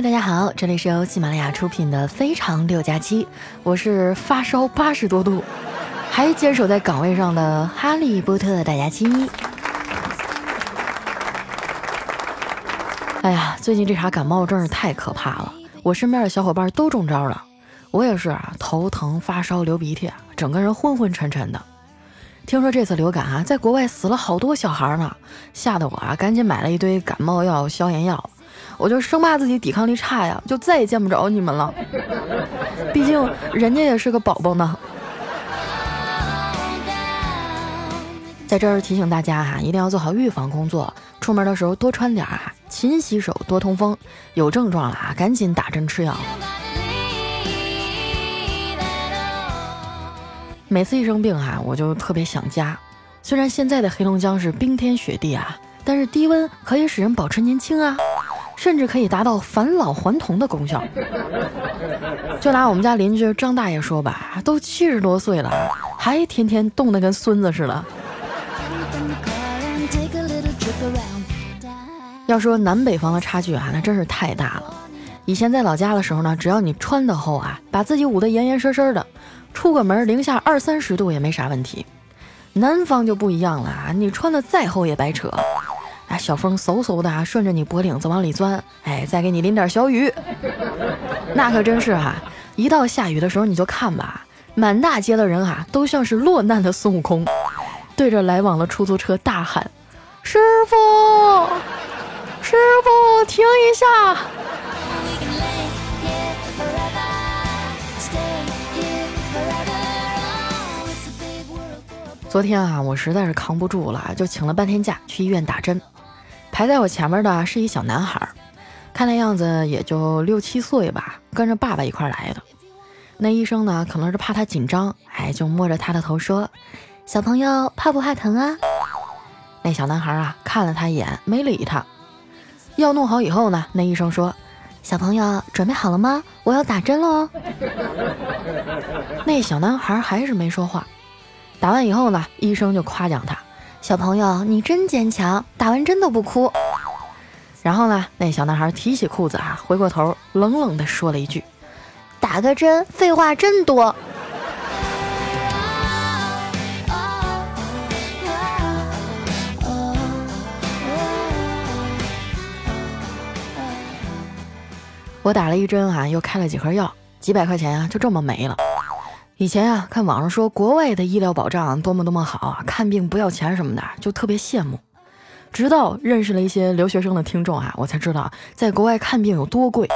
大家好，这里是由喜马拉雅出品的《非常六加七》，我是发烧八十多度，还坚守在岗位上的哈利波特大家期。哎呀，最近这茬感冒真是太可怕了，我身边的小伙伴都中招了，我也是啊，头疼、发烧、流鼻涕，整个人昏昏沉沉的。听说这次流感啊，在国外死了好多小孩呢，吓得我啊，赶紧买了一堆感冒药、消炎药。我就生怕自己抵抗力差呀，就再也见不着你们了。毕竟人家也是个宝宝呢。在这儿提醒大家哈，一定要做好预防工作，出门的时候多穿点啊，勤洗手，多通风。有症状了啊，赶紧打针吃药。每次一生病哈，我就特别想家。虽然现在的黑龙江是冰天雪地啊，但是低温可以使人保持年轻啊。甚至可以达到返老还童的功效。就拿我们家邻居张大爷说吧，都七十多岁了，还天天冻得跟孙子似的。要说南北方的差距啊，那真是太大了。以前在老家的时候呢，只要你穿得厚啊，把自己捂得严严实实的，出个门零下二三十度也没啥问题。南方就不一样了啊，你穿的再厚也白扯。啊，小风嗖嗖的啊，顺着你脖领子往里钻，哎，再给你淋点小雨，那可真是哈！一到下雨的时候，你就看吧，满大街的人啊，都像是落难的孙悟空，对着来往的出租车大喊：“师傅，师傅，停一下！”昨天啊，我实在是扛不住了，就请了半天假去医院打针。排在我前面的是一小男孩，看那样子也就六七岁吧，跟着爸爸一块来的。那医生呢，可能是怕他紧张，哎，就摸着他的头说：“小朋友怕不怕疼啊？”那小男孩啊，看了他一眼，没理他。药弄好以后呢，那医生说：“小朋友准备好了吗？我要打针了哦。”那小男孩还是没说话。打完以后呢，医生就夸奖他。小朋友，你真坚强，打完针都不哭。然后呢，那小男孩提起裤子啊，回过头冷冷地说了一句：“打个针，废话真多。”我打了一针啊，又开了几盒药，几百块钱啊，就这么没了。以前啊，看网上说国外的医疗保障多么多么好啊，看病不要钱什么的，就特别羡慕。直到认识了一些留学生的听众啊，我才知道在国外看病有多贵。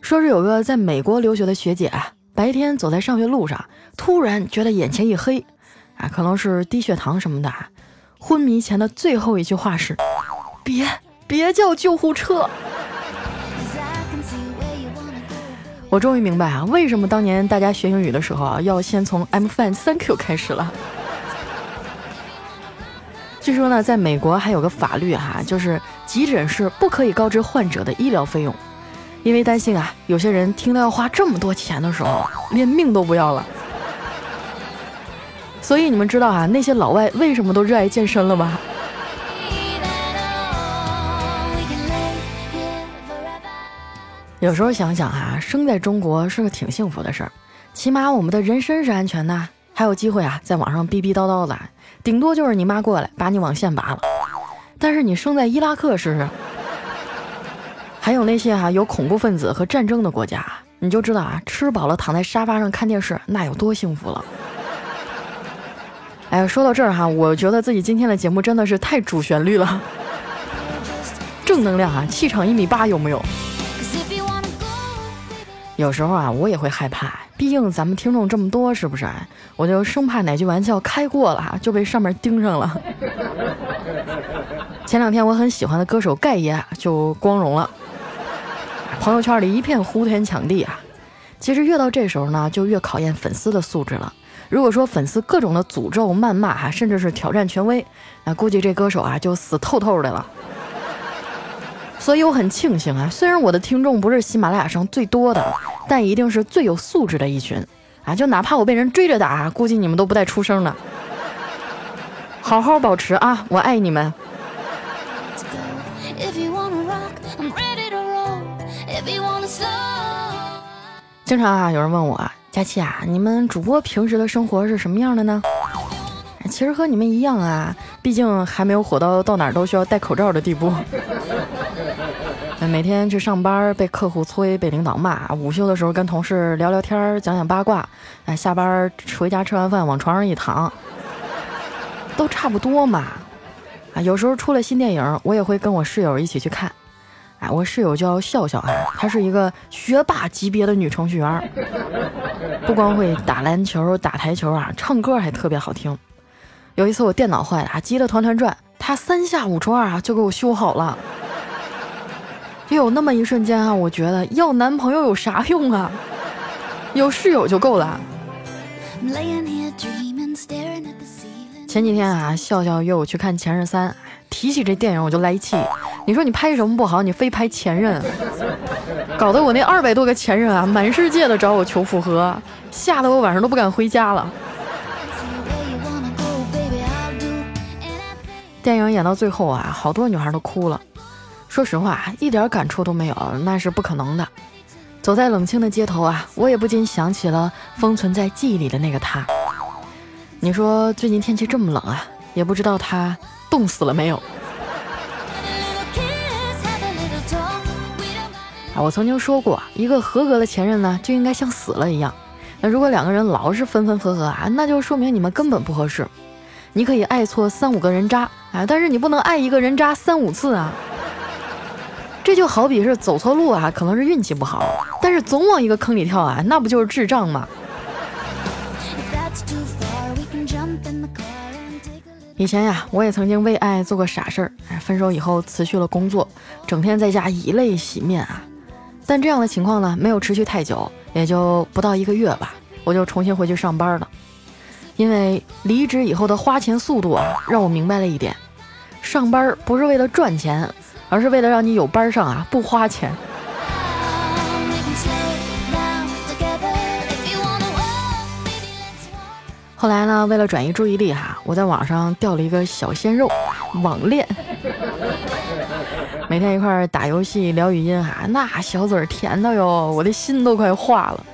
说是有个在美国留学的学姐啊，白天走在上学路上，突然觉得眼前一黑，啊，可能是低血糖什么的，昏迷前的最后一句话是：别别叫救护车。我终于明白啊，为什么当年大家学英语的时候啊，要先从 I'm fine, thank you 开始了。据说呢，在美国还有个法律哈，就是急诊室不可以告知患者的医疗费用，因为担心啊，有些人听到要花这么多钱的时候，连命都不要了。所以你们知道啊，那些老外为什么都热爱健身了吗？有时候想想哈，生在中国是个挺幸福的事儿，起码我们的人身是安全的，还有机会啊，在网上逼逼叨叨的，顶多就是你妈过来把你网线拔了。但是你生在伊拉克试试，还有那些哈有恐怖分子和战争的国家，你就知道啊，吃饱了躺在沙发上看电视那有多幸福了。哎，说到这儿哈，我觉得自己今天的节目真的是太主旋律了，正能量啊，气场一米八有没有？有时候啊，我也会害怕，毕竟咱们听众这么多，是不是？我就生怕哪句玩笑开过了，就被上面盯上了。前两天我很喜欢的歌手盖爷就光荣了，朋友圈里一片呼天抢地啊。其实越到这时候呢，就越考验粉丝的素质了。如果说粉丝各种的诅咒、谩骂哈，甚至是挑战权威，那估计这歌手啊就死透透的了。所以我很庆幸啊，虽然我的听众不是喜马拉雅上最多的，但一定是最有素质的一群啊！就哪怕我被人追着打，估计你们都不带出声的。好好保持啊，我爱你们。经常啊，有人问我佳琪啊，你们主播平时的生活是什么样的呢？其实和你们一样啊，毕竟还没有火到到哪儿都需要戴口罩的地步。每天去上班被客户催，被领导骂；午休的时候跟同事聊聊天，讲讲八卦。哎，下班回家吃完饭往床上一躺，都差不多嘛。啊，有时候出了新电影，我也会跟我室友一起去看。哎，我室友叫笑笑，哎，她是一个学霸级别的女程序员，不光会打篮球、打台球啊，唱歌还特别好听。有一次我电脑坏了，急得团团转，她三下五除二啊就给我修好了。就有那么一瞬间啊，我觉得要男朋友有啥用啊？有室友就够了。前几天啊，笑笑约我去看《前任三》，提起这电影我就来气。你说你拍什么不好，你非拍前任，搞得我那二百多个前任啊，满世界的找我求复合，吓得我晚上都不敢回家了。电影演到最后啊，好多女孩都哭了。说实话，一点感触都没有，那是不可能的。走在冷清的街头啊，我也不禁想起了封存在记忆里的那个他。你说最近天气这么冷啊，也不知道他冻死了没有。啊，我曾经说过，一个合格的前任呢，就应该像死了一样。那如果两个人老是分分合合啊，那就说明你们根本不合适。你可以爱错三五个人渣啊，但是你不能爱一个人渣三五次啊。这就好比是走错路啊，可能是运气不好，但是总往一个坑里跳啊，那不就是智障吗？以前呀，我也曾经为爱做过傻事儿，分手以后辞去了工作，整天在家以泪洗面啊。但这样的情况呢，没有持续太久，也就不到一个月吧，我就重新回去上班了。因为离职以后的花钱速度啊，让我明白了一点：上班不是为了赚钱。而是为了让你有班上啊，不花钱。后来呢，为了转移注意力哈，我在网上钓了一个小鲜肉，网恋。每天一块儿打游戏、聊语音哈，那小嘴甜的哟，我的心都快化了。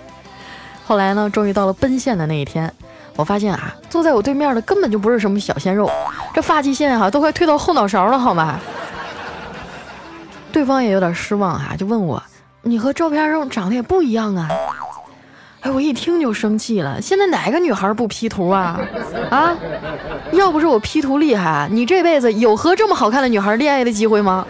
后来呢，终于到了奔现的那一天，我发现啊，坐在我对面的根本就不是什么小鲜肉，这发际线哈都快推到后脑勺了，好吗？对方也有点失望哈，就问我：“你和照片上长得也不一样啊！”哎，我一听就生气了。现在哪个女孩不 P 图啊？啊！要不是我 P 图厉害，你这辈子有和这么好看的女孩恋爱的机会吗？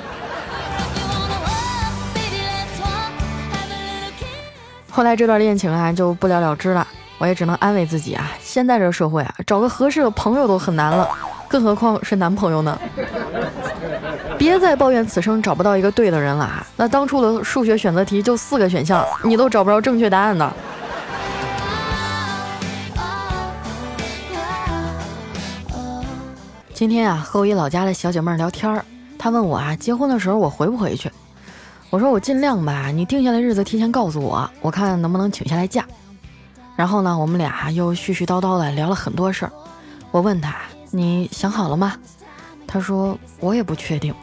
后来这段恋情啊就不了了之了，我也只能安慰自己啊，现在这社会啊，找个合适的朋友都很难了，更何况是男朋友呢？别再抱怨此生找不到一个对的人了啊！那当初的数学选择题就四个选项，你都找不着正确答案的。今天啊，和我一老家的小姐妹聊天儿，她问我啊，结婚的时候我回不回去？我说我尽量吧，你定下来日子提前告诉我，我看能不能请下来假。然后呢，我们俩又絮絮叨叨的聊了很多事儿。我问她，你想好了吗？她说我也不确定。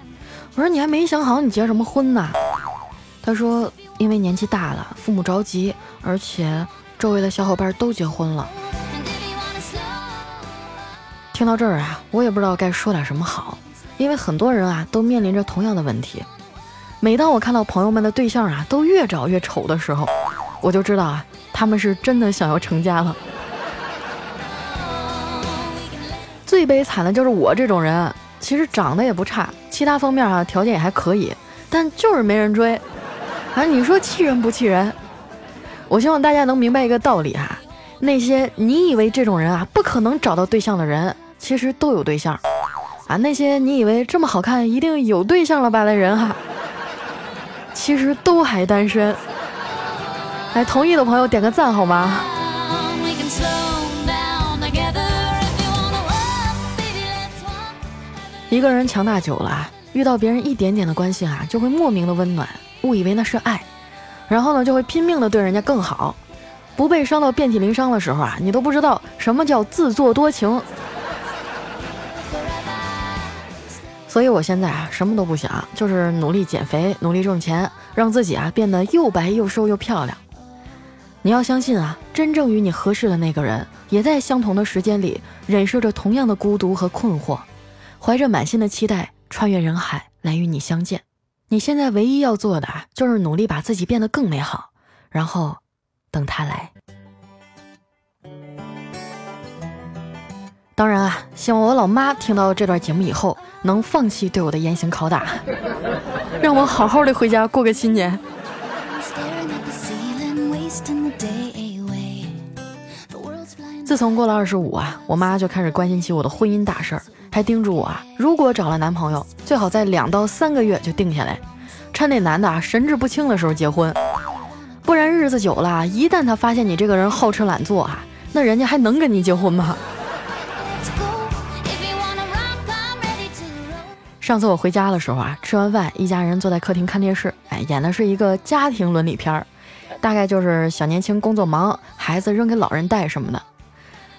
我说你还没想好你结什么婚呢？他说因为年纪大了，父母着急，而且周围的小伙伴都结婚了。听到这儿啊，我也不知道该说点什么好，因为很多人啊都面临着同样的问题。每当我看到朋友们的对象啊都越找越丑的时候，我就知道啊他们是真的想要成家了。最悲惨的就是我这种人。其实长得也不差，其他方面啊条件也还可以，但就是没人追。啊，你说气人不气人？我希望大家能明白一个道理哈，那些你以为这种人啊不可能找到对象的人，其实都有对象。啊，那些你以为这么好看一定有对象了吧的人哈，其实都还单身。来，同意的朋友点个赞好吗？一个人强大久了，遇到别人一点点的关心啊，就会莫名的温暖，误以为那是爱，然后呢，就会拼命的对人家更好，不被伤到遍体鳞伤的时候啊，你都不知道什么叫自作多情。所以我现在啊，什么都不想，就是努力减肥，努力挣钱，让自己啊变得又白又瘦又漂亮。你要相信啊，真正与你合适的那个人，也在相同的时间里忍受着同样的孤独和困惑，怀着满心的期待，穿越人海来与你相见。你现在唯一要做的啊，就是努力把自己变得更美好，然后等他来。当然啊，希望我老妈听到这段节目以后，能放弃对我的严刑拷打，让我好好的回家过个新年。自从过了二十五啊，我妈就开始关心起我的婚姻大事儿，还叮嘱我啊，如果找了男朋友，最好在两到三个月就定下来，趁那男的啊神志不清的时候结婚，不然日子久了，一旦他发现你这个人好吃懒做啊，那人家还能跟你结婚吗？上次我回家的时候啊，吃完饭，一家人坐在客厅看电视，哎，演的是一个家庭伦理片儿，大概就是小年轻工作忙，孩子扔给老人带什么的。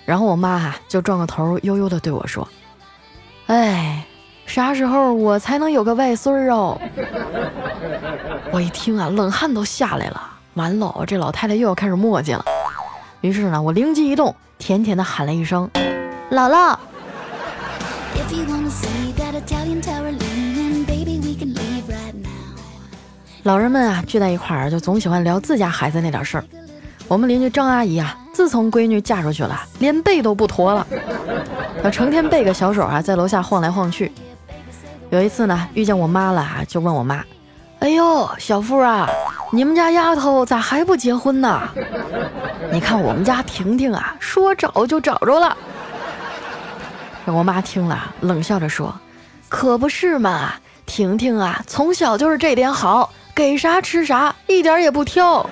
然后我妈哈就转过头，悠悠的对我说：“哎，啥时候我才能有个外孙儿哦？” 我一听啊，冷汗都下来了。完了，这老太太又要开始磨叽了。于是呢，我灵机一动，甜甜的喊了一声：“姥姥。”老人们啊聚在一块儿，就总喜欢聊自家孩子那点事儿。我们邻居张阿姨啊，自从闺女嫁出去了，连被都不驼了，她成天背个小手啊，在楼下晃来晃去。有一次呢，遇见我妈了啊，就问我妈：“哎呦，小付啊，你们家丫头咋还不结婚呢？你看我们家婷婷啊，说找就找着了。”我妈听了，冷笑着说：“可不是嘛，婷婷啊，从小就是这点好，给啥吃啥，一点也不挑。”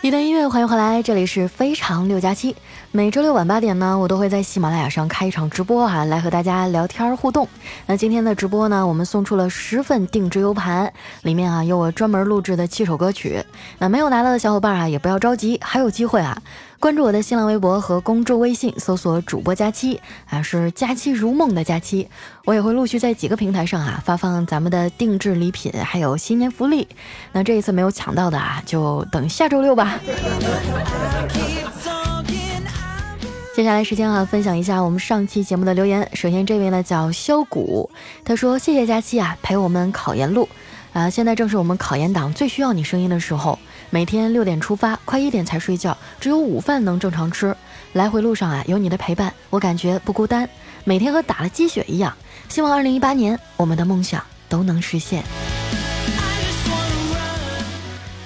一段音乐，欢迎回来，这里是非常六加七。每周六晚八点呢，我都会在喜马拉雅上开一场直播哈，来和大家聊天互动。那今天的直播呢，我们送出了十份定制 U 盘，里面啊有我专门录制的七首歌曲。那没有拿到的小伙伴啊，也不要着急，还有机会啊。关注我的新浪微博和公众微信，搜索主播佳期啊，是佳期如梦的佳期。我也会陆续在几个平台上啊发放咱们的定制礼品，还有新年福利。那这一次没有抢到的啊，就等下周六吧。接下来时间啊，分享一下我们上期节目的留言。首先这位呢叫萧谷，他说谢谢佳期啊陪我们考研路啊，现在正是我们考研党最需要你声音的时候。每天六点出发，快一点才睡觉，只有午饭能正常吃。来回路上啊，有你的陪伴，我感觉不孤单。每天和打了鸡血一样。希望二零一八年我们的梦想都能实现。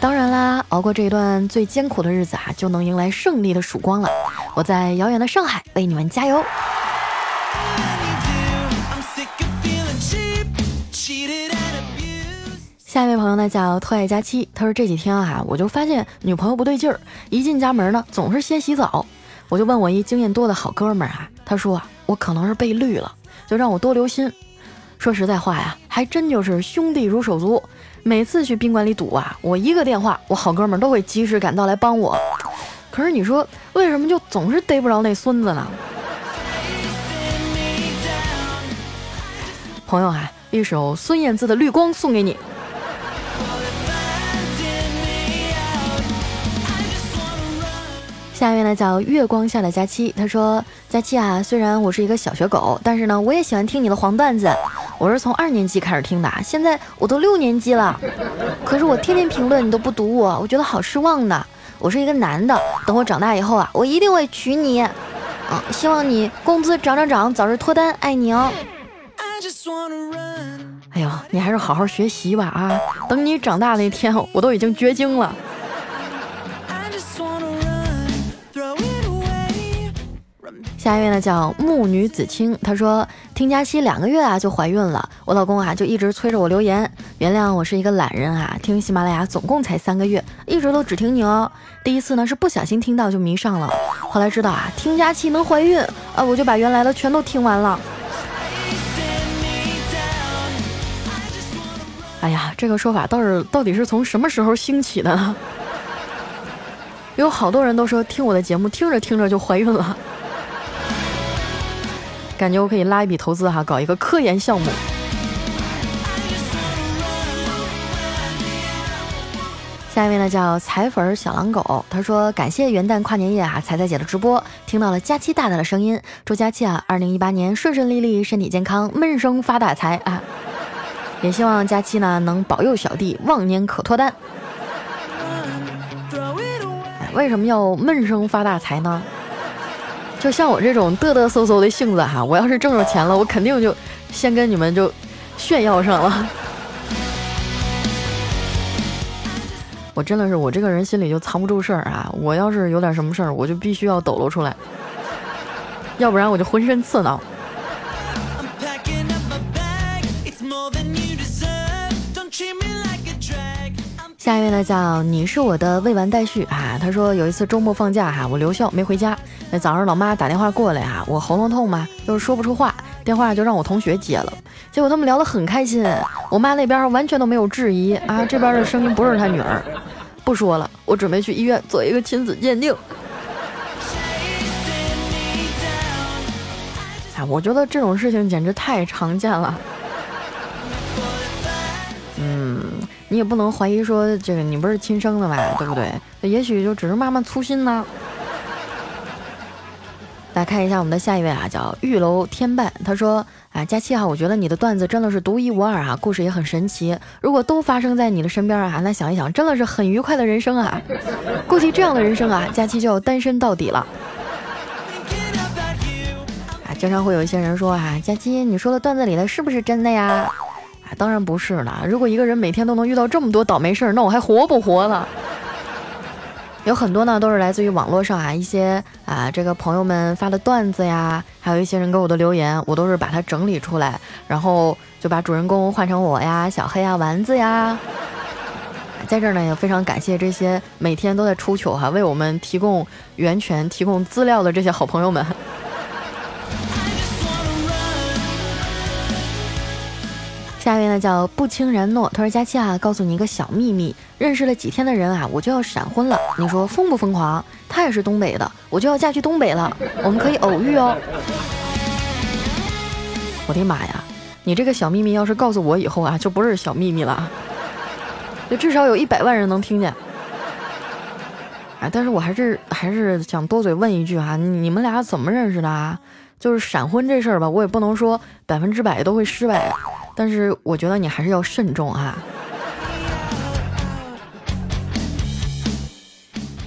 当然啦，熬过这一段最艰苦的日子啊，就能迎来胜利的曙光了。我在遥远的上海为你们加油。下一位朋友呢叫特爱佳期，他说这几天啊，我就发现女朋友不对劲儿，一进家门呢总是先洗澡。我就问我一经验多的好哥们儿啊，他说我可能是被绿了，就让我多留心。说实在话呀，还真就是兄弟如手足。每次去宾馆里堵啊，我一个电话，我好哥们都会及时赶到来帮我。可是你说为什么就总是逮不着那孙子呢？朋友啊，一首孙燕姿的《绿光》送给你。下面呢叫月光下的佳期，他说：佳期啊，虽然我是一个小学狗，但是呢，我也喜欢听你的黄段子。我是从二年级开始听的，现在我都六年级了，可是我天天评论你都不读我，我觉得好失望呢。我是一个男的，等我长大以后啊，我一定会娶你。嗯，希望你工资涨涨涨，早日脱单，爱你哦。哎呦，你还是好好学习吧啊！等你长大那天，我都已经绝经了。下一位呢，叫木女子清。她说听佳期两个月啊，就怀孕了。我老公啊，就一直催着我留言，原谅我是一个懒人啊。听喜马拉雅总共才三个月，一直都只听你哦。第一次呢，是不小心听到就迷上了。后来知道啊，听佳期能怀孕啊，我就把原来的全都听完了。哎呀，这个说法倒是到底是从什么时候兴起的呢？有好多人都说听我的节目，听着听着就怀孕了。感觉我可以拉一笔投资哈，搞一个科研项目。下一位呢叫彩粉小狼狗，他说感谢元旦跨年夜啊，彩彩姐的直播，听到了佳期大大的声音，祝佳期啊，二零一八年顺顺利利，身体健康，闷声发大财啊！也希望佳期呢能保佑小弟忘年可脱单。为什么要闷声发大财呢？就像我这种嘚嘚嗖嗖的性子哈，我要是挣着钱了，我肯定就先跟你们就炫耀上了。我真的是，我这个人心里就藏不住事儿啊！我要是有点什么事儿，我就必须要抖搂出来，要不然我就浑身刺挠。下一位呢，叫你是我的未完待续啊。他说有一次周末放假哈，我留校没回家，那早上老妈打电话过来啊，我喉咙痛嘛，就是说不出话，电话就让我同学接了。结果他们聊得很开心，我妈那边完全都没有质疑啊，这边的声音不是他女儿。不说了，我准备去医院做一个亲子鉴定。哎，我觉得这种事情简直太常见了。你也不能怀疑说这个你不是亲生的吧，对不对？也许就只是妈妈粗心呢。来看一下我们的下一位啊，叫玉楼天伴，他说啊，佳期啊，我觉得你的段子真的是独一无二啊，故事也很神奇。如果都发生在你的身边啊，那想一想，真的是很愉快的人生啊。估计这样的人生啊，佳期就要单身到底了。啊，经常会有一些人说啊，佳期，你说的段子里的是不是真的呀？当然不是了。如果一个人每天都能遇到这么多倒霉事儿，那我还活不活了？有很多呢，都是来自于网络上啊，一些啊这个朋友们发的段子呀，还有一些人给我的留言，我都是把它整理出来，然后就把主人公换成我呀、小黑呀、丸子呀。在这儿呢，也非常感谢这些每天都在出糗哈，为我们提供源泉、提供资料的这些好朋友们。呢叫不轻然诺，他说佳期啊，告诉你一个小秘密，认识了几天的人啊，我就要闪婚了，你说疯不疯狂？他也是东北的，我就要嫁去东北了，我们可以偶遇哦。我的妈呀，你这个小秘密要是告诉我以后啊，就不是小秘密了，就至少有一百万人能听见。哎，但是我还是还是想多嘴问一句哈，你们俩怎么认识的啊？就是闪婚这事儿吧，我也不能说百分之百都会失败。但是我觉得你还是要慎重哈。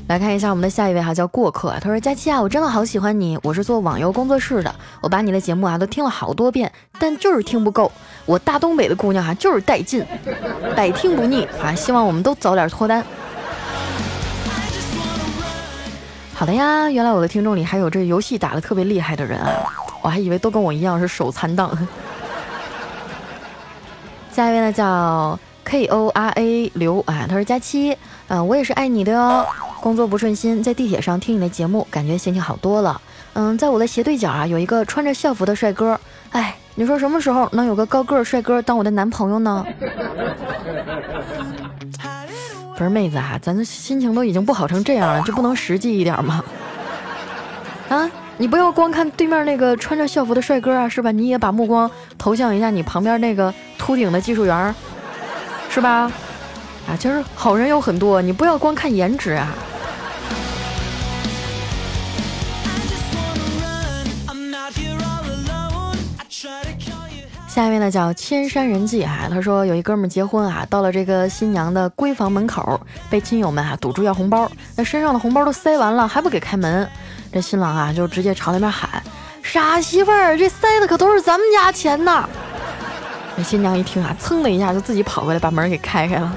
来看一下我们的下一位哈，叫过客。他说：“佳期啊，我真的好喜欢你。我是做网游工作室的，我把你的节目啊都听了好多遍，但就是听不够。我大东北的姑娘哈，就是带劲，百听不腻啊！希望我们都早点脱单。”好的呀，原来我的听众里还有这游戏打的特别厉害的人啊，我还以为都跟我一样是手残党。下一位呢叫 K O R A 刘啊，他说佳期，嗯，我也是爱你的哟。工作不顺心，在地铁上听你的节目，感觉心情好多了。嗯，在我的斜对角啊，有一个穿着校服的帅哥。哎，你说什么时候能有个高个帅哥当我的男朋友呢？不是妹子啊，咱的心情都已经不好成这样了，就不能实际一点吗？啊？你不要光看对面那个穿着校服的帅哥啊，是吧？你也把目光投向一下你旁边那个秃顶的技术员，是吧？啊，其实好人有很多，你不要光看颜值啊。下一位呢叫千山人迹哈，他说有一哥们结婚啊，到了这个新娘的闺房门口，被亲友们啊堵住要红包，那身上的红包都塞完了，还不给开门。这新郎啊，就直接朝那边喊：“傻媳妇儿，这塞的可都是咱们家钱呢！”这新娘一听啊，噌的一下就自己跑过来把门给开开了。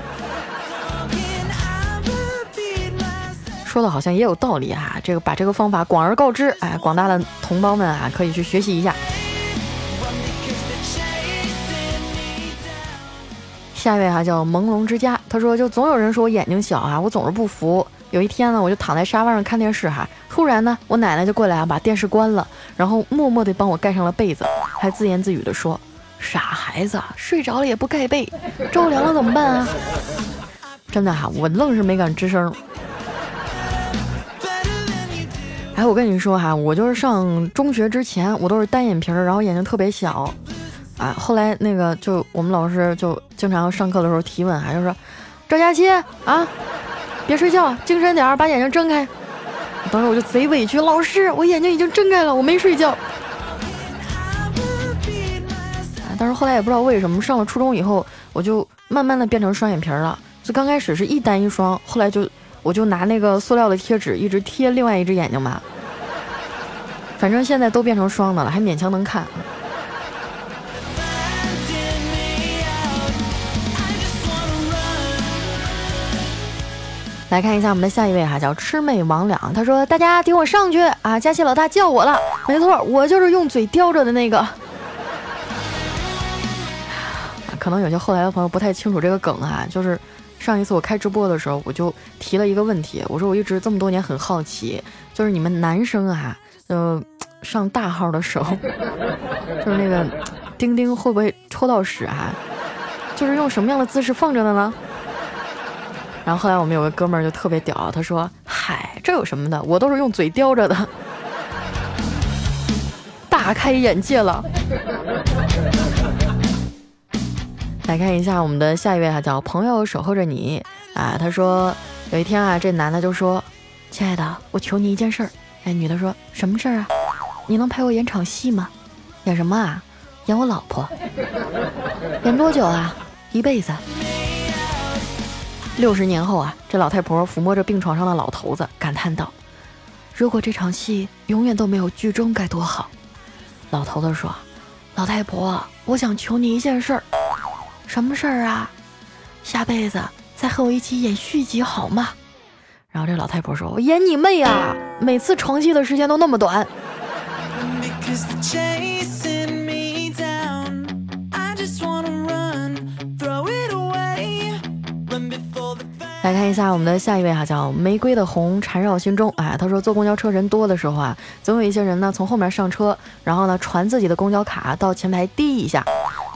说的好像也有道理哈，这个把这个方法广而告之，哎，广大的同胞们啊，可以去学习一下。下一位哈叫朦胧之家，他说就总有人说我眼睛小啊，我总是不服。有一天呢，我就躺在沙发上看电视哈，突然呢，我奶奶就过来啊，把电视关了，然后默默地帮我盖上了被子，还自言自语地说：“傻孩子，睡着了也不盖被，着凉了怎么办啊？真的哈，我愣是没敢吱声。哎，我跟你说哈，我就是上中学之前，我都是单眼皮儿，然后眼睛特别小。啊，后来那个就我们老师就经常上课的时候提问，还就说：“赵佳琪啊，别睡觉，精神点儿，把眼睛睁开。”当时我就贼委屈，老师，我眼睛已经睁开了，我没睡觉。但是后来也不知道为什么，上了初中以后，我就慢慢的变成双眼皮了。就刚开始是一单一双，后来就我就拿那个塑料的贴纸一直贴另外一只眼睛嘛。反正现在都变成双的了，还勉强能看。来看一下我们的下一位哈，叫魑魅魍魉。他说：“大家听我上去啊，佳琪老大叫我了。没错，我就是用嘴叼着的那个。”可能有些后来的朋友不太清楚这个梗啊，就是上一次我开直播的时候，我就提了一个问题，我说我一直这么多年很好奇，就是你们男生啊，呃，上大号的时候，就是那个钉钉会不会抽到屎啊？就是用什么样的姿势放着的呢？然后后来我们有个哥们儿就特别屌，他说：“嗨，这有什么的？我都是用嘴叼着的。”大开眼界了。来看一下我们的下一位哈，叫朋友守候着你啊。他说有一天啊，这男的就说：“亲爱的，我求你一件事儿。”哎，女的说什么事儿啊？你能陪我演场戏吗？演什么啊？演我老婆。演多久啊？一辈子。六十年后啊，这老太婆抚摸着病床上的老头子，感叹道：“如果这场戏永远都没有剧终，该多好。”老头子说：“老太婆，我想求你一件事儿。什么事儿啊？下辈子再和我一起演续集好吗？”然后这老太婆说：“我演你妹啊！每次床戏的时间都那么短。”来看一下我们的下一位哈，叫玫瑰的红缠绕心中。哎，他说坐公交车人多的时候啊，总有一些人呢从后面上车，然后呢传自己的公交卡到前排滴一下。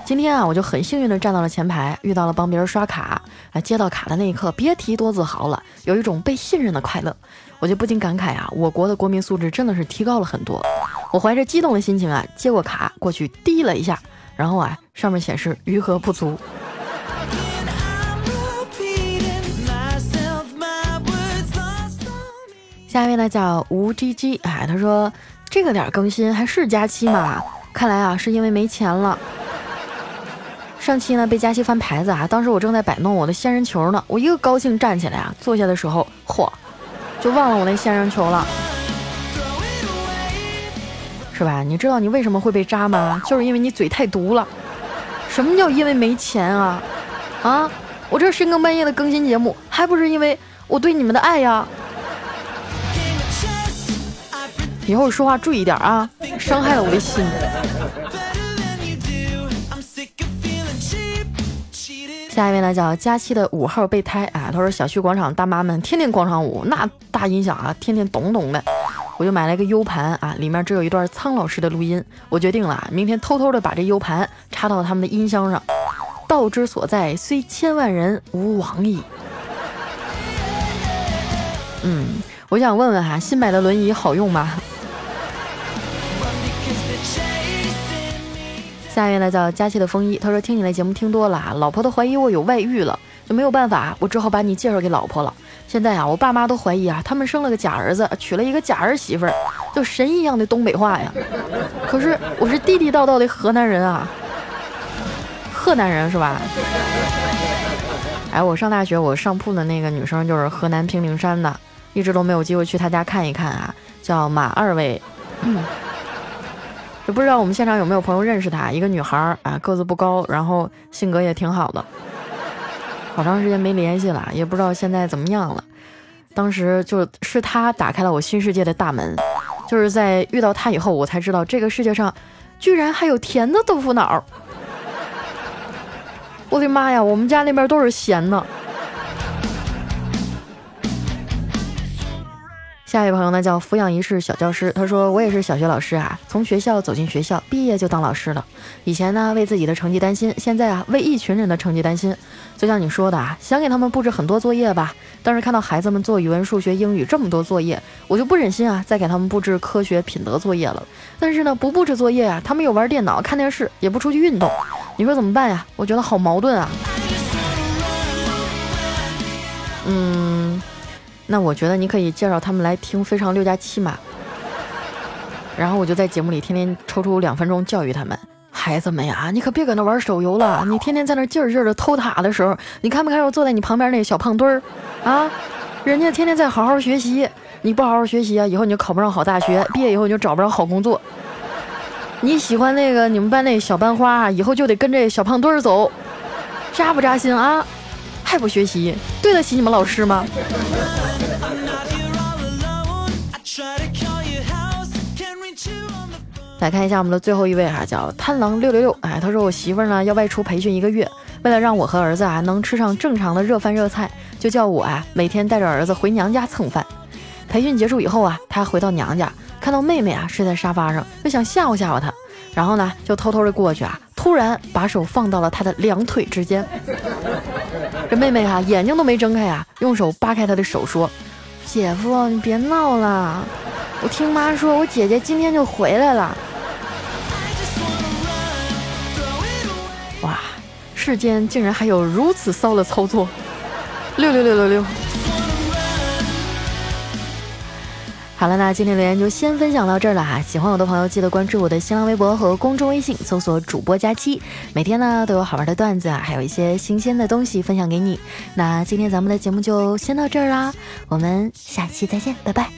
今天啊，我就很幸运的站到了前排，遇到了帮别人刷卡。哎，接到卡的那一刻，别提多自豪了，有一种被信任的快乐。我就不禁感慨啊，我国的国民素质真的是提高了很多。我怀着激动的心情啊，接过卡过去滴了一下，然后啊，上面显示余额不足。下一位呢叫吴 G G，哎，他说这个点更新还是假期吗？看来啊是因为没钱了。上期呢被佳期翻牌子啊，当时我正在摆弄我的仙人球呢，我一个高兴站起来啊，坐下的时候，嚯，就忘了我那仙人球了，是吧？你知道你为什么会被扎吗？就是因为你嘴太毒了。什么叫因为没钱啊？啊，我这深更半夜的更新节目，还不是因为我对你们的爱呀？以后说话注意点啊，伤害了我的心。下一位呢叫佳期的五号备胎啊，他说小区广场大妈们天天广场舞，那大音响啊，天天咚咚的。我就买了一个 U 盘啊，里面只有一段苍老师的录音。我决定了，明天偷偷的把这 U 盘插到他们的音箱上。道之所在，虽千万人，吾往矣。嗯，我想问问哈，新买的轮椅好用吗？下一位呢叫佳期的风衣，他说听你的节目听多了啊，老婆都怀疑我有外遇了，就没有办法，我只好把你介绍给老婆了。现在啊，我爸妈都怀疑啊，他们生了个假儿子，娶了一个假儿媳妇儿，就神一样的东北话呀。可是我是地地道道的河南人啊，河南人是吧？哎，我上大学我上铺的那个女生就是河南平顶山的，一直都没有机会去她家看一看啊，叫马二位。就不知道我们现场有没有朋友认识她，一个女孩儿啊，个子不高，然后性格也挺好的。好长时间没联系了，也不知道现在怎么样了。当时就是她打开了我新世界的大门，就是在遇到她以后，我才知道这个世界上居然还有甜的豆腐脑。我的妈呀，我们家那边都是咸的。下一位朋友呢叫抚养一世小教师，他说我也是小学老师啊，从学校走进学校，毕业就当老师了。以前呢为自己的成绩担心，现在啊为一群人的成绩担心。就像你说的啊，想给他们布置很多作业吧，但是看到孩子们做语文、数学、英语这么多作业，我就不忍心啊再给他们布置科学、品德作业了。但是呢不布置作业啊，他们又玩电脑、看电视，也不出去运动，你说怎么办呀？我觉得好矛盾啊。嗯。那我觉得你可以介绍他们来听《非常六加七》嘛，然后我就在节目里天天抽出两分钟教育他们。孩子们呀，你可别搁那玩手游了，你天天在那劲儿劲儿的偷塔的时候，你看没看我坐在你旁边那小胖墩儿啊？人家天天在好好学习，你不好好学习啊，以后你就考不上好大学，毕业以后你就找不着好工作。你喜欢那个你们班那小班花，以后就得跟这小胖墩儿走，扎不扎心啊？还不学习，对得起你们老师吗？来看一下我们的最后一位哈，叫贪狼六六六。哎，他说我媳妇儿呢要外出培训一个月，为了让我和儿子啊能吃上正常的热饭热菜，就叫我啊每天带着儿子回娘家蹭饭。培训结束以后啊，他回到娘家，看到妹妹啊睡在沙发上，就想吓唬吓唬她，然后呢就偷偷的过去啊，突然把手放到了她的两腿之间。这妹妹哈眼睛都没睁开呀，用手扒开他的手说：“姐夫，你别闹了，我听妈说，我姐姐今天就回来了。”哇世间竟然还有如此骚的操作！六六六六六。好了，那今天留言就先分享到这儿了哈。喜欢我的朋友，记得关注我的新浪微博和公众微信，搜索主播佳期，每天呢都有好玩的段子啊，还有一些新鲜的东西分享给你。那今天咱们的节目就先到这儿啦，我们下期再见，拜拜。